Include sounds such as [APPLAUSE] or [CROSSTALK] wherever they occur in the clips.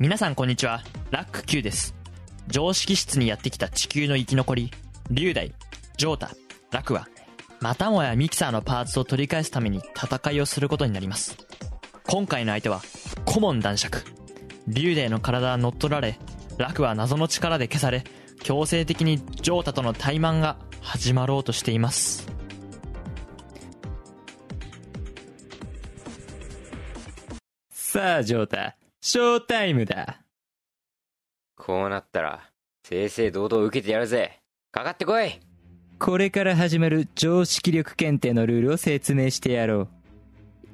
皆さんこんにちは。ラック Q です。常識室にやってきた地球の生き残り。龍大ジョータラクはまたもやミキサーのパーツを取り返すために戦いをすることになります。今回の相手は顧問男爵。龍大の体は乗っ取られラクは謎の力で消され強制的にジョータとの対マンが始まろうとしています。さあ、ジョータ、ショータイムだ。こうなったら、正々堂々受けてやるぜ。かかってこいこれから始まる常識力検定のルールを説明してやろう。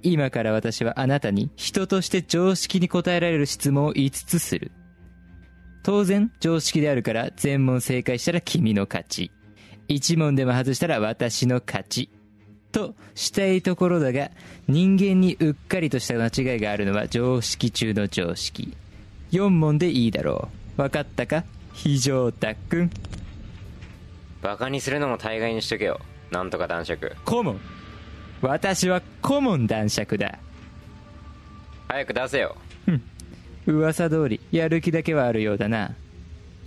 今から私はあなたに人として常識に答えられる質問を5つする。当然常識であるから全問正解したら君の勝ち。1問でも外したら私の勝ち。としたいところだが人間にうっかりとした間違いがあるのは常識中の常識。4問でいいだろう。わかったか？非常たくん。バカにするのも大概にしとけよ。なんとか男爵。顧問私は顧問男爵だ早く出せよ。噂通りやる気だけはあるようだな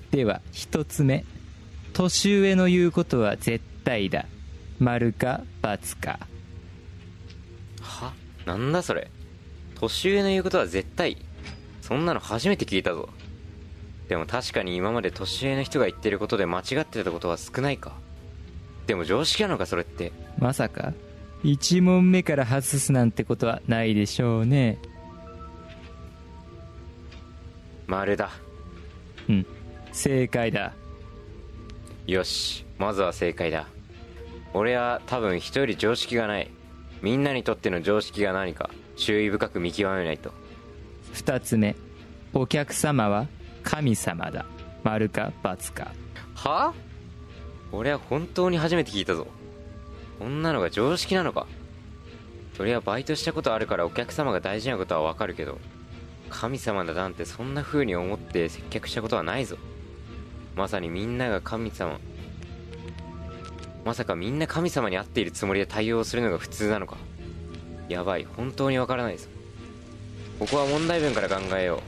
では一つ目年上の言うことは絶対だ丸か×かは？なんだそれ？年上の言うことは絶対。そんなの初めて聞いたぞ。でも確かに今まで年上の人が言ってることで間違ってたことは少ないか。でも常識なのかそれって。まさか1問目から外すなんてことはないでしょうね丸だ。うん正解だよし。まずは正解だ。俺は多分人より常識がない。みんなにとっての常識が何か、注意深く見極めないと。2つ目。お客様は神様だ。丸か×か。は？俺は本当に初めて聞いたぞ。こんなのが常識なのか。そりゃバイトしたことあるからお客様が大事なことはわかるけど神様だなんてそんな風に思って接客したことはないぞ。まさにみんなが神様まさかみんな神様に会っているつもりで対応するのが普通なのか？やばい本当にわからないぞここは問題文から考えよう。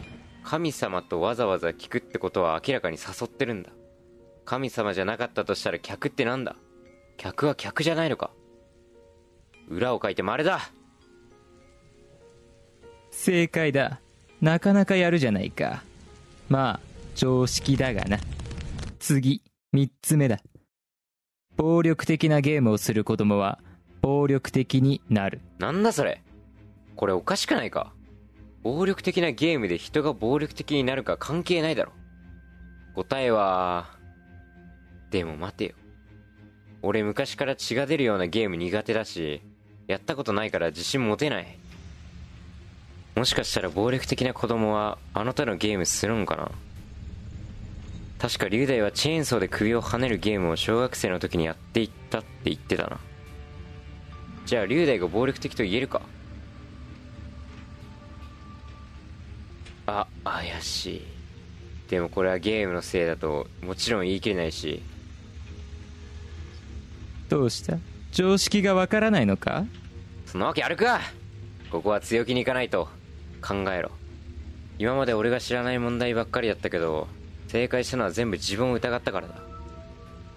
神様とわざわざ聞くってことは明らかに誘ってるんだ。神様じゃなかったとしたら客ってなんだ？客は客じゃないのか？裏を書いて丸だ。正解だ。なかなかやるじゃないか。まあ常識だがな。次3つ目だ。暴力的なゲームをする子供は暴力的になる。なんだそれ。これおかしくないか。暴力的なゲームで人が暴力的になるか関係ないだろ。答えはでも待てよ。俺昔から血が出るようなゲーム苦手だしやったことないから自信持てない。もしかしたら暴力的な子供はあの手のゲームするんかな。確か龍大はチェーンソーで首を跳ねるゲームを小学生の時にやっていったって言ってたな。じゃあ龍大が暴力的と言えるか？あ怪しい。でもこれはゲームのせいだともちろん言い切れないし。どうした？常識がわからないのか？そんなわけあるか！ここは強気にいかないと。考えろ。今まで俺が知らない問題ばっかりだったけど正解したのは全部自分を疑ったからだ。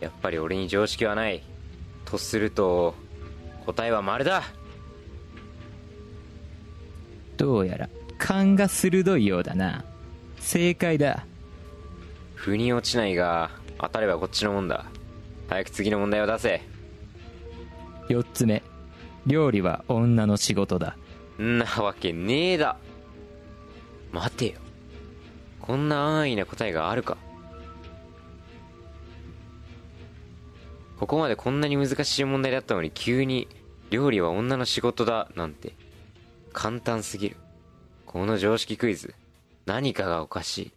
やっぱり俺に常識はない。とすると答えは丸だ。どうやら勘が鋭いようだな。正解だ。腑に落ちないが当たればこっちのもんだ。早く次の問題を出せ。4つ目。料理は女の仕事だ。んなわけねえだ。待てよこんな安易な答えがあるか。ここまでこんなに難しい問題だったのに急に料理は女の仕事だなんて。簡単すぎる。この常識クイズ何かがおかしい。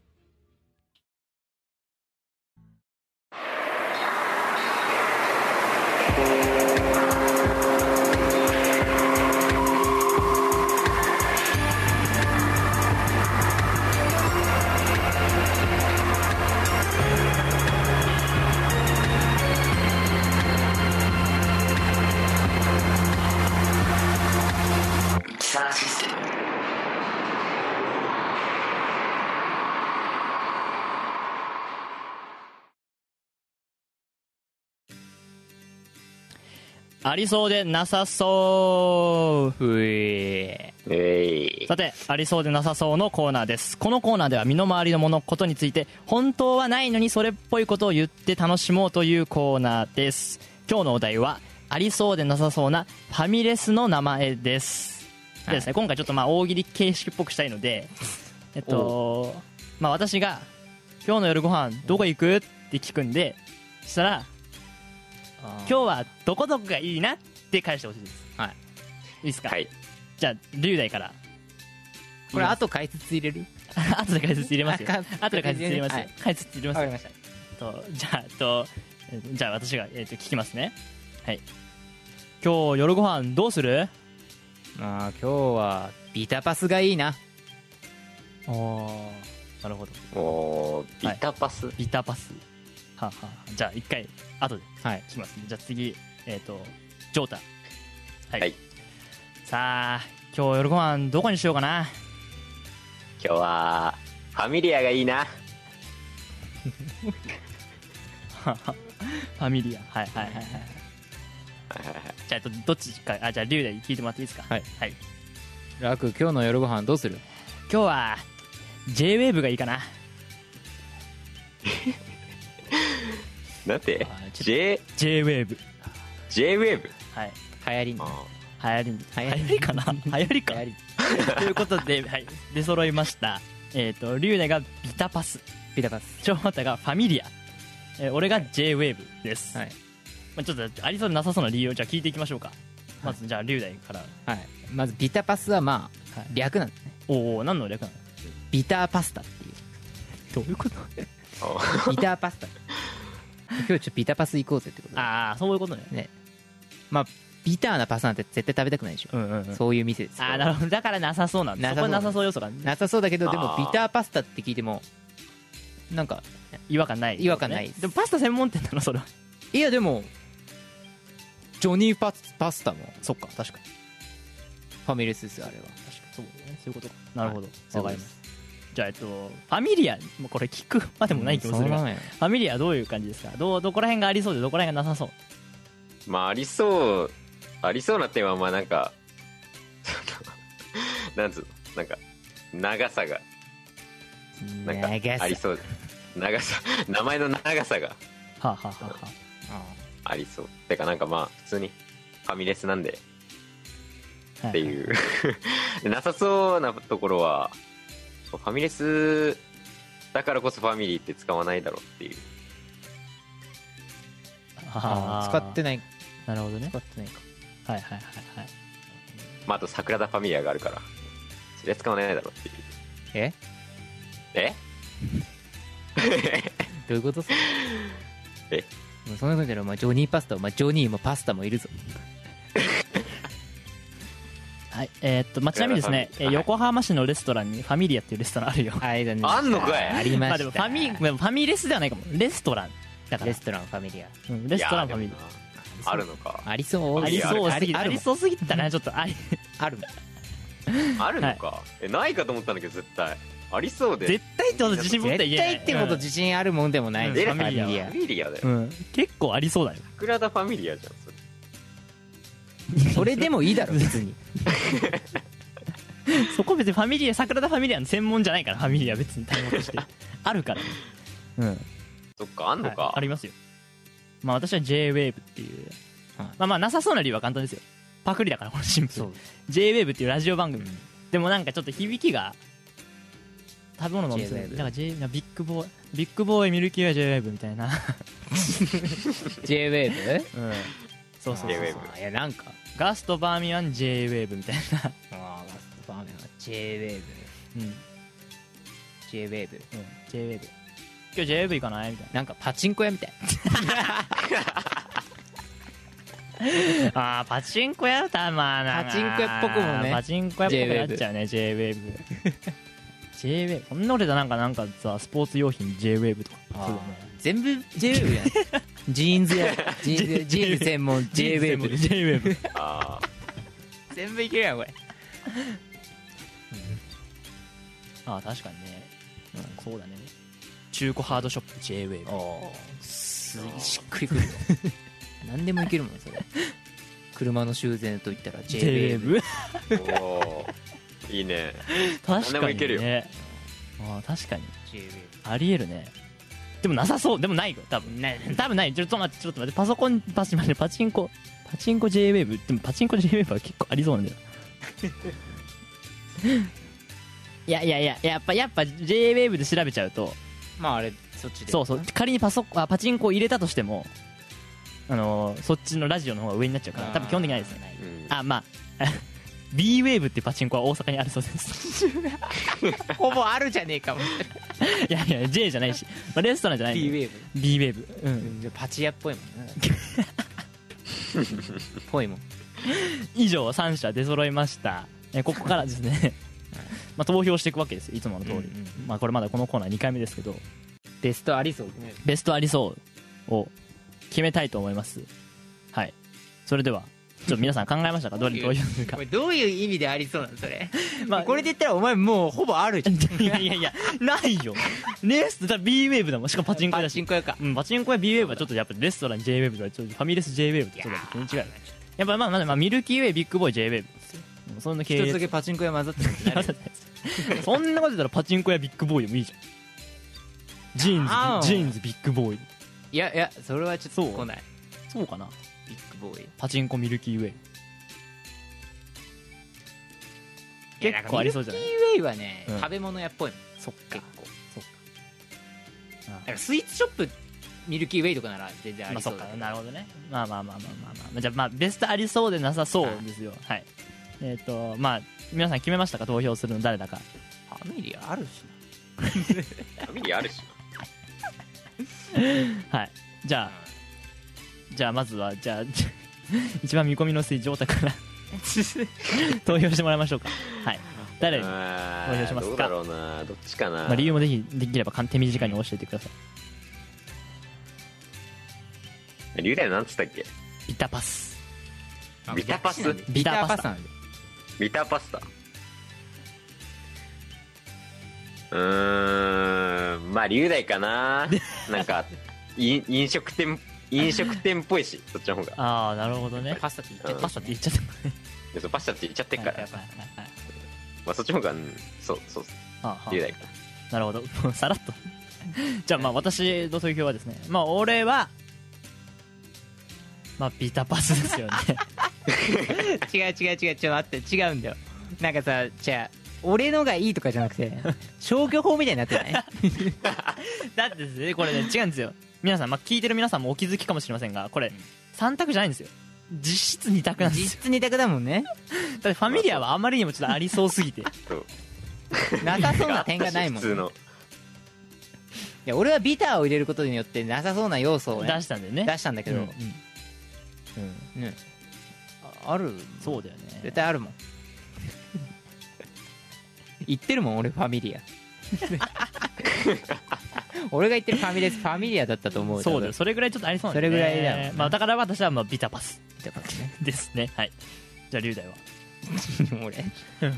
ありそうでなさそううええい。さてありそうでなさそうのコーナーです。このコーナーでは身の回りのものことについて本当はないのにそれっぽいことを言って楽しもうというコーナーです。今日のお題はありそうでなさそうなファミレスの名前です。でですね、今回ちょっとまあ大喜利形式っぽくしたいのでえっとまあ私が「今日の夜ご飯どこ行く?」って聞くんでそしたら「今日はどこどこがいいな」って返してほしいです。はい。いいですか、はい。じゃあ龍大から。これ後解説入れる？[LAUGHS] 後で解説入れますよ。あ後で解説入れますよ、はい。解説入れますよ。ました。とじゃあえっとえっとじゃあ私が、えっと、聞きますね。はい。今日夜ご飯どうする？まあ今日はビタパスがいいな。おおなるほど。おービタパス、ビタパスはあ、はあ、じゃあ一回後ではい聞きますね。じゃあ次えっ、とジョータ。はい、はい。さあ今日夜ご飯どこにしようかな。今日はファミリアがいいな。[LAUGHS] ファミリア。はいはいはいはい。じゃあえっとどっちかあじゃあ龍大聞いてもらっていいですか？はい、はい、ラク今日の夜ご飯どうする？今日は JWAVE がいいかな [LAUGHS] なんて？J JWAVE J-WAVE はい。流行りにあ流行りに流行り流行り。かな流行りか。流行り。[LAUGHS] ということで、はい、出揃いました。えっ、と龍大がビタパス。ビタパス。長太がファミリア、えー俺が JWAVE です、はい。まあ、ちょっとありそうでなさそうな理由をじゃあ聞いていきましょうか、まずじゃあ龍大から。はい。まずビタパスはまあはい。略なんですね。おお何の略なのビターパスタっていう。どういうこと？あビターパスタ今日ちょっとビタパス行こうぜってことでああそういうことね。まあビターなパスタなんて絶対食べたくないでしょ、うんうん、うん、そういう店ですああなるほど。だからなさそうなんだ。なさそこはなさそう要素がなさそうだけどでもビターパスタって聞いてもなんか違和感ない、違和感ないでもパスタ専門店なのそれは。いやでもジョニーパスパスタもそっか確かに。ファミレスですよあれは。確かに。そうだね。そういうことか。なるほど。そうわかりますじゃあえっとファミリアもうこれ聞く？[LAUGHS] までもない気もするが、そのままやファミリアはどういう感じですか？どうどこら辺がありそうでどこら辺がなさそう？まあありそうありそうな点はまあなんか [LAUGHS] なんつうの？なんか長さが。なんかありそう。長さ。名前の長さが。はあ、はあはあはあ。ありそう。てかなんかまあ普通にファミレスなんで。あ、っていう。で [LAUGHS] なさそうなところはファミレスだからこそファミリーって使わないだろうっていう。あー。使ってない。なるほどね。使ってないか。はいはいはいはい。まああと桜田ファミリアがあるから。それは使わないだろうっていう。え？え？[LAUGHS] どういうことっすかえそんなことじゃないお前ジョニーパスタお前ジョニーもパスタもいるぞはい。えーっと、まあ、ちなみにですね、えーはい横浜市のレストランにファミリアっていうレストランあるよあれだねあんのかいありましたまあでもファミでもファミレスではないかも。レストランだから。レストランファミリア。うんレストランファミリいやでもな。あるのか。ありそう。アありそうすぎありそうすぎたな。ちょっとあり。あるあるのか、えないかと思ったんだけど絶対。ありそうで。絶対ってこと自信持って絶言えない。対ってこと自信あるもんでもないファミリアは。ファミリアだよ、うん、うん。結構ありそうだよ。桜田ファミリアじゃん [LAUGHS] それでもいいだろ別に。[LAUGHS] そこ別にファミリア桜田ファミリアの専門じゃないからファミリア別に単語として。[LAUGHS] あるから。うん。そっかあんのか、はいありますよ。まあ私は JWAVE っていう、はい。まあまあなさそうな理由は簡単ですよ。パクリだからこのシンプル。JWAVE っていうラジオ番組、でもなんかちょっと響きが食べ物のお店んか J なんかビッグボーイビッグボーイミルキーは JWAVE みたいな。J-WAVE? うんそうそうそう J-Wave いやなんかガストバーミヤン JWAVE みたいな。ああガストバーメンは J-WAVE うん、うん、J-WAVE JWAVE 今日 JWAVE 行かない？みたいな。んかパチンコ屋みたいな。[LAUGHS] あーパチンコやったまあなパチンコ屋っぽくもね。パチンコ屋っぽくなっちゃうね JWAVE JWAVE こんな俺だなんかなんかさスポーツ用品 JWAVE とか。そうだね全部 J-WAVE やん [LAUGHS] ジーンズや [LAUGHS] ジーンズジーンズ専門 J-WAVE JWAVE あ全部いけるやんこれ。ああ確かにね、うん、そうだね。中古ハードショップ JWAVE おすしっくりくるよ [LAUGHS] 何でもいけるもんそれ。車の修繕といったら JWAVE JWAVE おー。いいね。[LAUGHS] 確何でもかにいけるよ。ねあー確かに。ありえるねでもなさそう。でもないよ多分。ない。多分ない。ちょっと待ってちょっと待って。パソコンパチ待ってパチンコ。パチンコ JWAVE でもパチンコ JWAVE は結構ありそうなんだよ。[LAUGHS] いやいやいややっぱやっぱ JWAVE で調べちゃうと。まああれそっちで。そうそう。仮にパソコンあパチンコを入れたとしてもあのーそっちのラジオの方が上になっちゃうから多分基本的にないですね。うん。あまあ [LAUGHS] B-WAVE っていうパチンコは大阪にあるそうです。[LAUGHS] ほぼあるじゃねえかもいやいや J じゃないし、まあ、レストランじゃない BWAVE B-WAVE うん。じゃあパチ屋っぽいもん。ねぽいもん。以上3社出揃いました。えここからですね。まあ投票していくわけですよ。いつもの通り、うんうんまあこれまだこのコーナー2回目ですけど。ベストありそう。ベストありそうを決めたいと思います。はい。それではちょっと皆さん考えましたか？ど [LAUGHS] れに投票するかどういう意味でありそうなのそれ？まあこれで言ったらお前もうほぼあるじゃんいやいやいやないよ。レストラン B-WAVE だもん。しかもパチンコだパしチンコ屋か。うん、パチンコや B-WAVE はちょっとやっぱレストラン J-WAVE とはちょっとファミレス J-WAVE とちょっと全然違うやっぱまあまあまあミルキーウェイビッグボーイですようんそんな系一つ列だけパチンコ屋混ざってる。[LAUGHS] そんなこと言ったらパチンコやビッグボーイでもいいじゃん。ジーンズジーンズビッグボーイ。いやいやそれはちょっとそう来ない。そうかなボーイ。パチンコミルキーウェイ。結構ありそうじゃない？ミルキーウェイはね、うん。食べ物屋っぽいもんそっ結構。そっか。だからスイーツショップミルキーウェイとかなら全然あまあそっかりそうだけど。なるほどね。まあまあまあまあまあまあじゃあまあベストありそうでなさそうですよ。はい。えっ、とまあ皆さん決めましたか？投票するの誰だか。ファミリーあるし [LAUGHS] ファミリーあるし [LAUGHS] はい。じゃあじゃあまずはじゃあ [LAUGHS] 一番見込みの薄いジョータから [LAUGHS] 投票してもらいましょうか。はい。誰投票しますか？どうだろうなどっちかな、あ、理由もぜひできれば手短に教えてください。龍大なんつったっけ？ビタパス。ビタパス？ビターパスタなんで。ビターパスタ。うーんまあ龍大かな。なんかい飲食店飲食店っぽいしそっちの方が。ああなるほどね。パスタって言っちゃうんパスタって言っちゃったでそうパスタって言っちゃってっから、はいはいはいはい。まあ、そっちの方がうんそうそうああ龍大かなるほど。も [LAUGHS] うさらっと。[LAUGHS] じゃあまあ私の投票はですねまあ俺はまあビタパスですよね。[LAUGHS] 違う違う違うちょっと待って違うんだよ。なんかさじゃあ俺のがいいとかじゃなくて消去法みたいになってない？だってですねこれね違うんですよ皆さん、まあ、聞いてる皆さんもお気づきかもしれませんがこれ3択じゃないんですよ。実質2択なんですよ。実質二択だもんね。[LAUGHS] だってファミリアはあまりにもちょっとありそうすぎて。[LAUGHS] そう。なさそう。な点がないもん、普通のいや俺はビターを入れることによってなさそうな要素を、ね、出したんだよね。出したんだけど、うんうん。うん。ね。あある？そうだよね。絶対あるもん。[LAUGHS] 言ってるもん俺ファミリア俺が言ってるファミレスファミリアだったと思うそうだよそれぐらいちょっとありそうなんそれぐらいだよまあ、だから私はまあビタパスだからね。[LAUGHS] ですね。はい。じゃあ龍大は？[LAUGHS] 俺。[LAUGHS]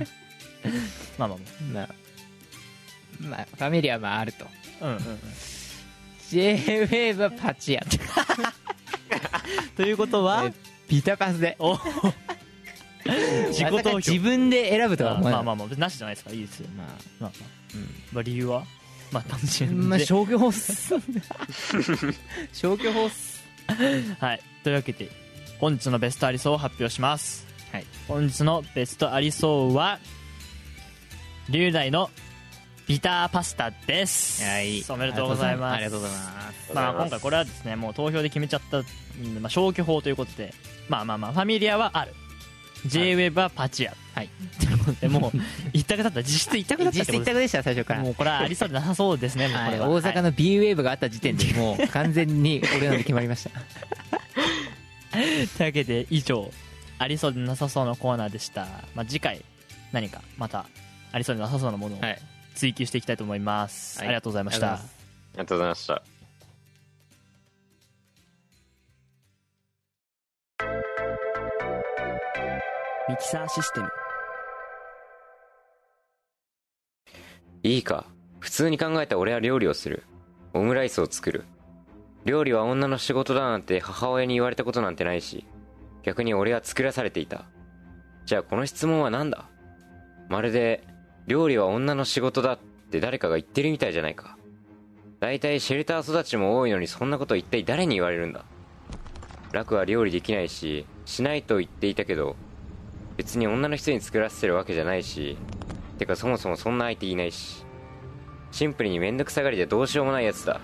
まあまあままあ。まあファミリアはまああると。あうんうんうん。JWAVE はパチ屋と。いうことは？えビタパスで。お自己投票。自分で選ぶとは思わなまあまあまあなしじゃないですかいいですよ。まあ。まあまあ、まあ、理由は？まあ単純に、まあ消去法っす消去法っすはい。というわけで本日のベストありそうを発表します。はい。本日のベストありそうは龍大のビターパスタです。はい。おめでとうございます。ありがとうございます。まあ今回これはですねもう投票で決めちゃったまあ、消去法ということで。まあまあまあファミリアはある。JWEB はパチ屋はい。ということでもう一択だった。実質一択だったっ実質てことで一択でした最初から。すもうこれはありそうでなさそうですねもうこは。い、れは大阪の B ウェーブがあった時点でもう完全に俺ので決まりました。[LAUGHS] というわけで以上ありそうでなさそうのコーナーでした、まあ、次回何かまたありそうでなさそうなものをはい。追求していきたいと思います、はい。ありがとうございました。ありがとうございますありがとうございました。ミキサーシステムいいか。普通に考えた俺は料理をする。オムライスを作る。料理は女の仕事だなんて母親に言われたことなんてないし逆に俺は作らされていた。じゃあこの質問は何だ？まるで料理は女の仕事だって誰かが言ってるみたいじゃないか。大体シェルター育ちも多いのにそんなこと一体誰に言われるんだ？楽は料理できないししないと言っていたけど別に女の人に作らせてるわけじゃないしてかそもそもそんな相手いないしシンプルにめんどくさがりでどうしようもないやつだ。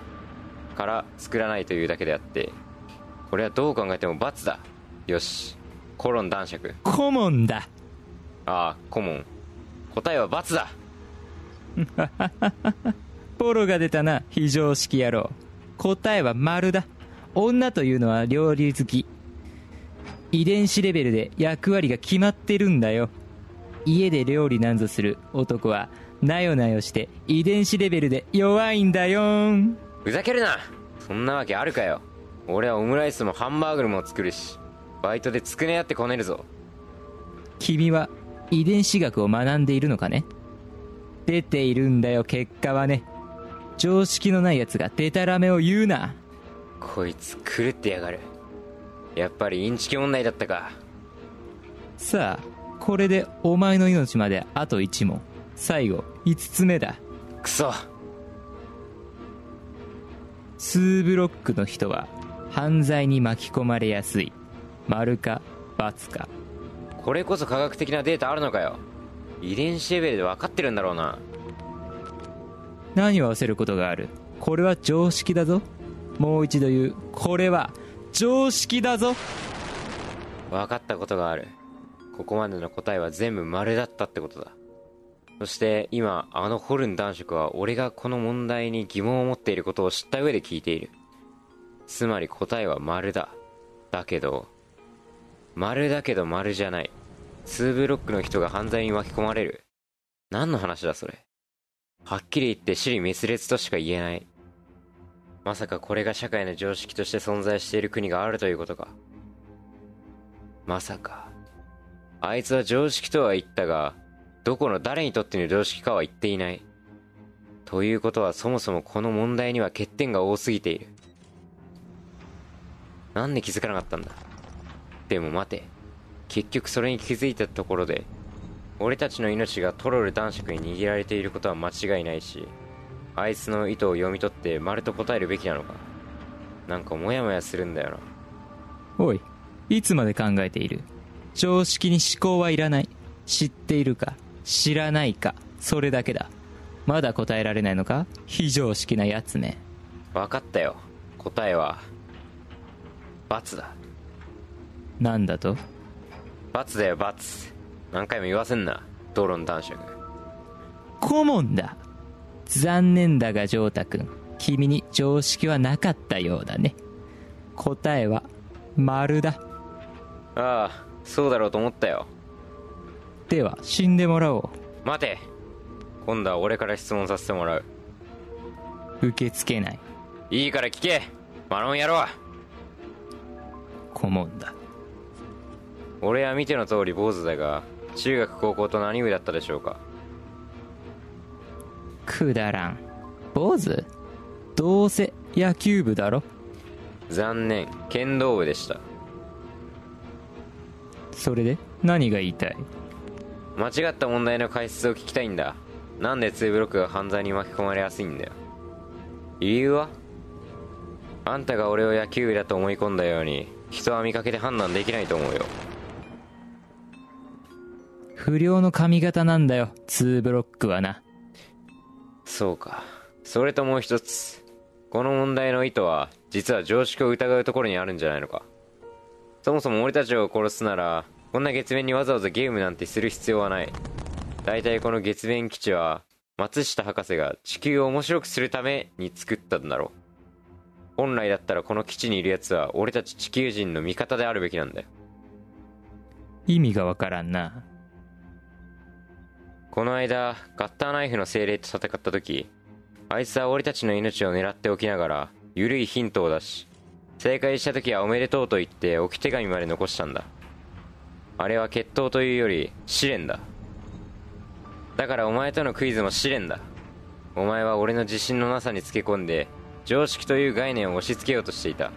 から作らないというだけであってこれはどう考えても罰だ。よし。コロン男爵。顧問だ。ああ顧問答えは罰だ。[LAUGHS] ボロが出たな非常識野郎。答えは丸だ。女というのは料理好き。遺伝子レベルで役割が決まってるんだよ家で料理なんぞする男はなよなよして遺伝子レベルで弱いんだよん。ふざけるな。そんなわけあるかよ。俺はオムライスもハンバーグも作るしバイトでつくねやってこねるぞ。君は遺伝子学を学んでいるのかね？出ているんだよ結果はね。常識のない奴がデタラメを言うな。こいつ狂ってやがる。やっぱりインチキ問題だったか。さあこれでお前の命まであと1問。最後5つ目だ。クソ2ブロックの人は犯罪に巻き込まれやすい。丸か×か。これこそ科学的なデータあるのかよ。遺伝子レベルで分かってるんだろうな。何を合わせることがある？これは常識だぞ。もう一度言う。これは常識だぞ。分かったことがあるここまでの答えは全部丸だったってことだ。そして今あのホルン男爵は俺がこの問題に疑問を持っていることを知った上で聞いている。つまり答えは丸だ。だけど丸だけど丸じゃない。2ブロックの人が犯罪に巻き込まれる。何の話だそれ。はっきり言って死に滅裂としか言えない。まさかこれが社会の常識として存在している国があるということか。まさか。あいつは常識とは言ったがどこの誰にとっての常識かは言っていない。ということはそもそもこの問題には欠点が多すぎている。なんで気づかなかったんだ？でも待て。結局それに気づいたところで俺たちの命がトロル男爵に握られていることは間違いないしあいつの意図を読み取って丸と答えるべきなのか。なんかモヤモヤするんだよな。おいいつまで考えている？常識に思考はいらない。知っているか知らないかそれだけだ。まだ答えられないのか非常識なやつめ。分かったよ。答えは罰だ。なんだと罰だよ。罰何回も言わせんな。ドロン男爵。顧問だ。残念だがジョータ君。君に常識はなかったようだね。答えは丸だ。ああそうだろうと思ったよ。では死んでもらお待て。今度は俺から質問させてもらう。う受け付けない。いいから聞け。マロン野郎顧問だ。俺は見ての通り坊主だが中学高校と何部だったでしょうか。くだらん。坊主？どうせ野球部だろ？残念。剣道部でしたそれで？何が言いたい？間違った問題の解説を聞きたいんだ。なんで2ブロックが犯罪に巻き込まれやすいんだよ。理由は？あんたが俺を野球部だと思い込んだように人は見かけで判断できないと思うよ。不良の髪型なんだよ2ブロックはな。そうか。それともう一つ。この問題の意図は実は常識を疑うところにあるんじゃないのか？そもそも俺たちを殺すならこんな月面にわざわざゲームなんてする必要はない。大体この月面基地は松下博士が地球を面白くするために作ったんだろう。本来だったらこの基地にいる奴は俺たち地球人の味方であるべきなんだよ。意味がわからんな。この間ガッターナイフの精霊と戦った時あいつは俺たちの命を狙っておきながら緩いヒントを出し正解した時はおめでとうと言って置き手紙まで残したんだ。あれは決闘というより試練だ。だからお前とのクイズも試練だ。お前は俺の自信のなさにつけ込んで常識という概念を押し付けようとしていた。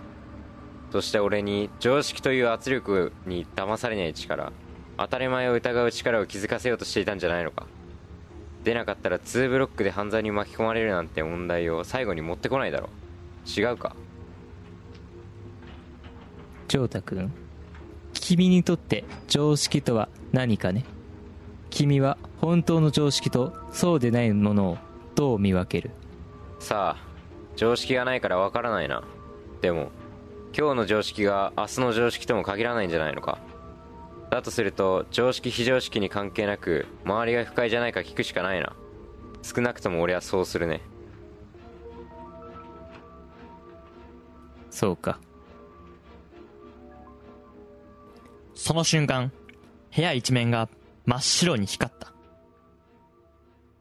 そして俺に常識という圧力に騙されない力当たり前を疑う力を気づかせようとしていたんじゃないのか。出なかったら2ブロックで犯罪に巻き込まれるなんて問題を最後に持ってこないだろう。違うか。翔太君君にとって常識とは何かね？君は本当の常識とそうでないものをどう見分ける？さあ常識がないからわからないな。でも今日の常識が明日の常識とも限らないんじゃないのか？だとすると常識非常識に関係なく周りが不快じゃないか聞くしかないな。少なくとも俺はそうするね。そうかその瞬間、部屋一面が真っ白に光った。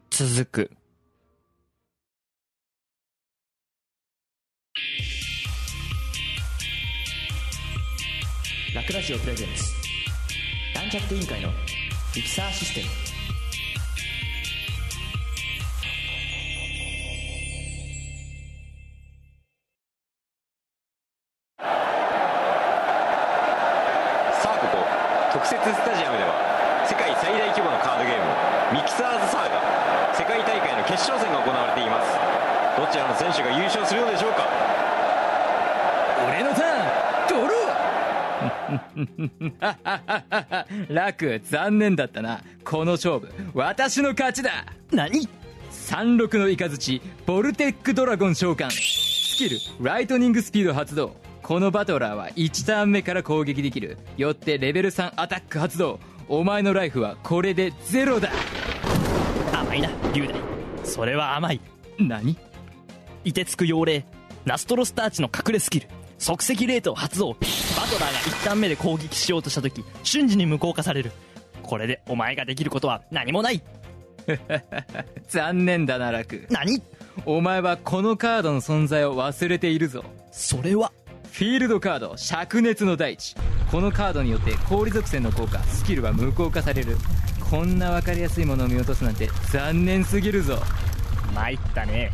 続く。ラクラジオプレゼンツ。ランチャット委員会のフィクサーシステム。決勝戦が行われています。どちらの選手が優勝するのでしょうか？俺のターン。ドロー。[LAUGHS] 楽残念だったな。この勝負私の勝ちだ。何？36の雷ボルテックドラゴン召喚。スキルライトニングスピード発動。このバトラーは1ターン目から攻撃できる。よってレベル3アタック発動。お前のライフはこれでゼロだ。甘いな、龍大。それは甘い。何？凍てつく妖霊。ナストロスターチの隠れスキル。即席レートを発動。バトラーが1ターン目で攻撃しようとした時瞬時に無効化される。これでお前ができることは何もない。[LAUGHS] 残念だな楽。何？お前はこのカードの存在を忘れているぞ。それは？フィールドカード灼熱の大地。このカードによって氷属性の効果スキルは無効化されるこんな分かりやすいものを見落とすなんて残念すぎるぞ。参ったね。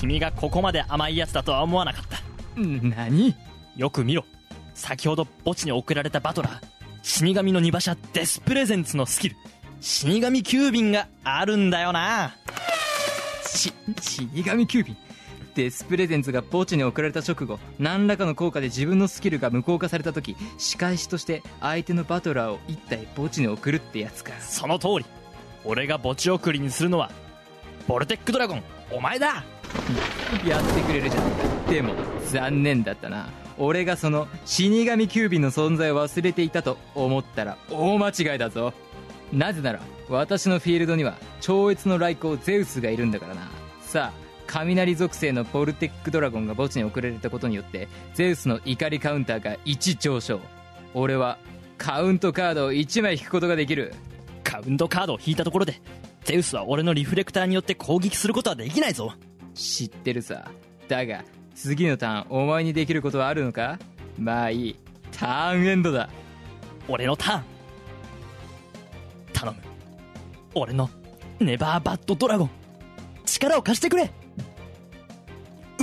君がここまで甘いやつだとは思わなかった。ん何？よく見ろ。先ほど墓地に送られたバトラー。死神の荷馬車デスプレゼンツのスキル。死神急便があるんだよな。し死神急便デスプレゼンツが墓地に送られた直後何らかの効果で自分のスキルが無効化された時仕返しとして相手のバトラーを1体墓地に送るってやつか。その通り。俺が墓地送りにするのはボルテックドラゴンお前だ。やってくれるじゃないかでも残念だったな。俺がその死神急便の存在を忘れていたと思ったら大間違いだぞ。なぜなら私のフィールドには超越の来光ゼウスがいるんだからな。さあ雷属性のボルテックドラゴンが墓地に送られたことによってゼウスの怒りカウンターが1上昇。俺はカウントカードを1枚引くことができる。カウントカードを引いたところでゼウスは俺のリフレクターによって攻撃することはできないぞ。知ってるさ。だが次のターンお前にできることはあるのか？まあいい。ターンエンドだ。俺のターン。頼む。俺のネバーバッドドラゴン。力を貸してくれ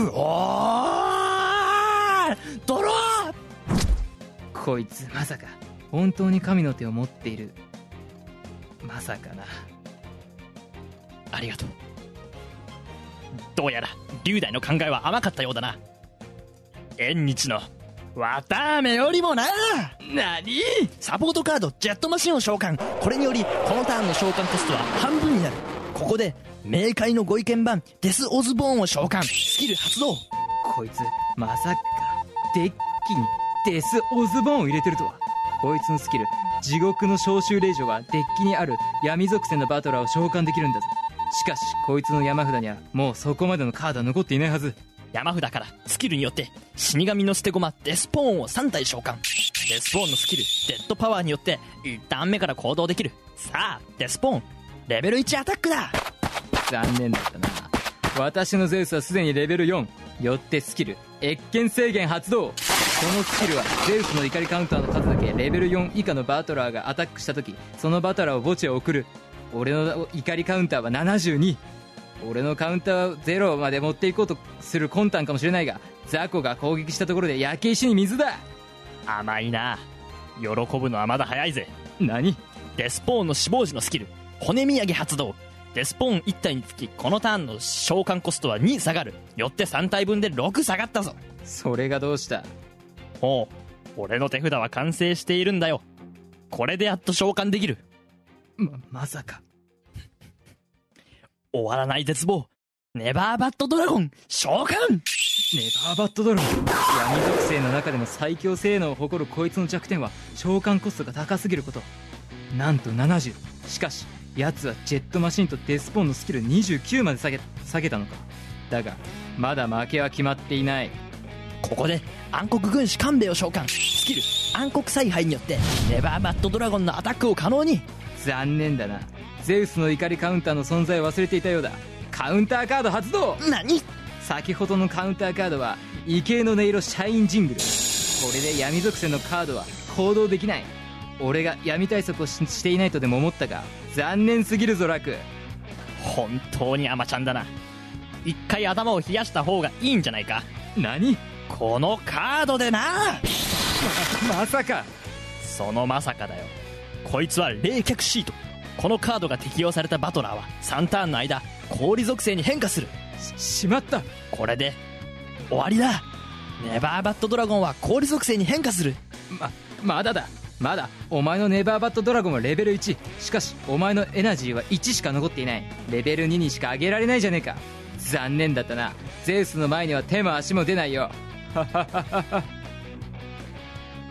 うおードロー！こいつまさか本当に神の手を持っている。まさかな。ありがとう。どうやら龍大の考えは甘かったようだな。縁日の綿あめよりもな。何？サポートカードジェットマシンを召喚。これによりこのターンの召喚コストは半分になる。ここで冥界のご意見番デス・オズボーンを召喚。スキル発動。こいつまさかデッキにデス・オズボーンを入れてるとは。こいつのスキル地獄の召集令状はデッキにある闇属性のバトラーを召喚できるんだぞ。しかしこいつの山札にはもうそこまでのカードは残っていないはず。山札からスキルによって死神の捨て駒デスポーンを3体召喚。デスポーンのスキルデッドパワーによって1ターン目から行動できる。さあデスポーンレベル1アタックだ残念だったな。私のゼウスはすでにレベル4よってスキル。越見制限発動。このスキルはゼウスの怒りカウンターの数だけ。レベル4以下のバトラーがアタックした時。そのバトラーを墓地へ送る。俺の怒りカウンターは72俺のカウンターをゼロまで持っていこうとする魂胆かもしれないが雑魚が攻撃したところで焼け石に水だ。甘いな。喜ぶのはまだ早いぜ。何？デスポーンの死亡時のスキル。骨土産発動デスポーン1体につきこのターンの召喚コストは2下がる。よって3体分で6下がったぞ。それがどうした？おう。俺の手札は完成しているんだよ。これでやっと召喚できる。ままさか。終わらない絶望。ネバーバットドラゴン召喚！ネバーバットドラゴン。闇属性の中でも最強性能を誇るこいつの弱点は召喚コストが高すぎること。なんと70しかし奴はジェットマシンとデスポーンのスキル29まで下げ下げたのか。だがまだ負けは決まっていない。ここで暗黒軍師官兵衛を召喚。スキル暗黒采配によってネバーバットドラゴンのアタックを可能に。残念だな。ゼウスの怒りカウンターの存在を忘れていたようだ。カウンターカード発動！何？先ほどのカウンターカードは異形の音色シャインジングル。これで闇属性のカードは行動できない。俺が闇対策をししていないとでも思ったが残念すぎるぞラク本当に甘ちゃんだな。一回頭を冷やした方がいいんじゃないか。何？このカードでな。[LAUGHS] まさか。そのまさかだよ。こいつは冷却シート。このカードが適用されたバトラーは3ターンの間氷属性に変化する。ししまった。これで終わりだ。ネバーバットドラゴンは氷属性に変化する。ままだだまだお前のネバーバットドラゴンはレベル1しかしお前のエナジーは1しか残っていない。レベル2にしか上げられないじゃねえか。残念だったな。ゼウスの前には手も足も出ないよ。[LAUGHS]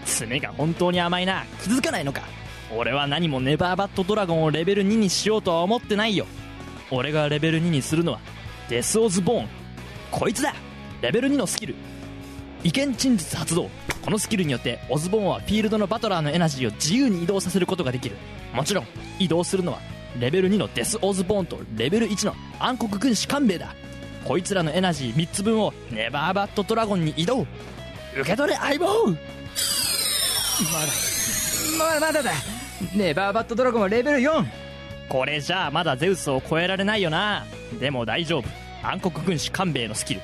爪が本当に甘いな。気づかないのか。俺は何もネバーバットドラゴンをレベル2にしようとは思ってないよ。俺がレベル2にするのはデス・オズ・ボーンこいつだ。レベル2のスキル。意見陳述発動。このスキルによってオズボーンはフィールドのバトラーのエナジーを自由に移動させることができる。もちろん移動するのはレベル2のデス・オズボーンとレベル1の暗黒軍師官兵衛だ。こいつらのエナジー3つ分をネバーバットドラゴンに移動。受け取れ相棒!ままだだ。ネバーバットドラゴンはレベル4これじゃあまだゼウスを超えられないよな。でも大丈夫。暗黒軍師官兵衛のスキル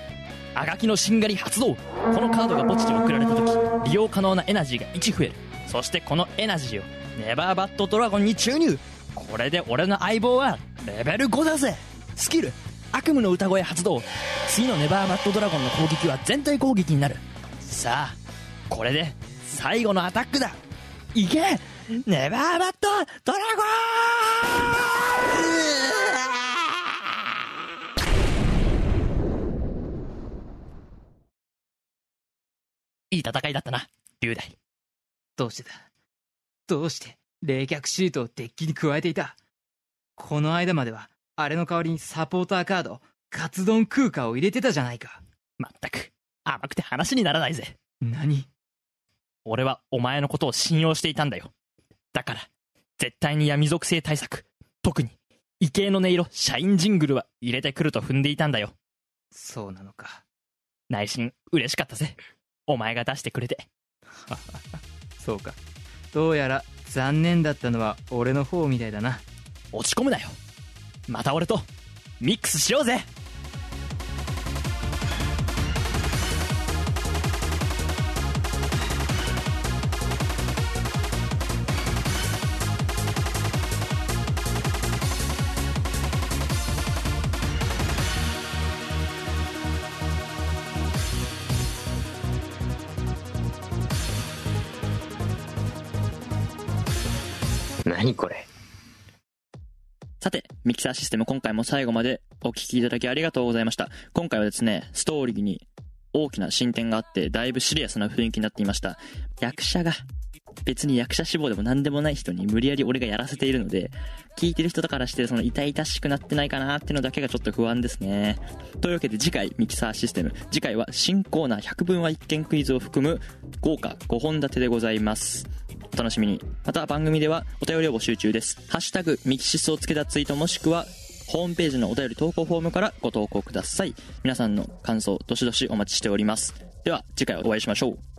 あがきのしんがり発動。このカードが墓地に送られた時利用可能なエナジーが1増える。そしてこのエナジーをネバーバットドラゴンに注入。これで俺の相棒はレベル5だぜ。スキル悪夢の歌声発動。次のネバーバットドラゴンの攻撃は全体攻撃になる。さあこれで最後のアタックだ。いけ！ネバーバットドラゴン！いい戦いだったな。龍大。どうしてだ？どうして？冷却シートをデッキに加えていた。この間まではあれの代わりにサポーターカードカツ丼空間を入れてたじゃないか。まったく甘くて話にならないぜ。何？俺はお前のことを信用していたんだよ。だから絶対に闇属性対策特に異形の音色シャインジングルは入れてくると踏んでいたんだよ。そうなのか。内心嬉しかったぜお前が出してくれて。そうか。どうやら残念だったのは俺の方みたいだな。落ち込むなよ。また俺とミックスしようぜ何これさて、ミキサーシステム今回も最後までお聞きいただきありがとうございました。今回はですね、ストーリーに大きな進展があって、だいぶシリアスな雰囲気になっていました。役者が、別に役者志望でも何でもない人に無理やり俺がやらせているので、聞いてる人だからしてその痛々しくなってないかなってのだけがちょっと不安ですね。というわけで次回、ミキサーシステム、次回は新コーナー100分は一見クイズを含む豪華5本立てでございます。お楽しみに。また番組ではお便りを募集中です。ハッシュタグ、ミキシスをつけたツイートもしくは、ホームページのお便り投稿フォームからご投稿ください。皆さんの感想、どしどしお待ちしております。では、次回お会いしましょう。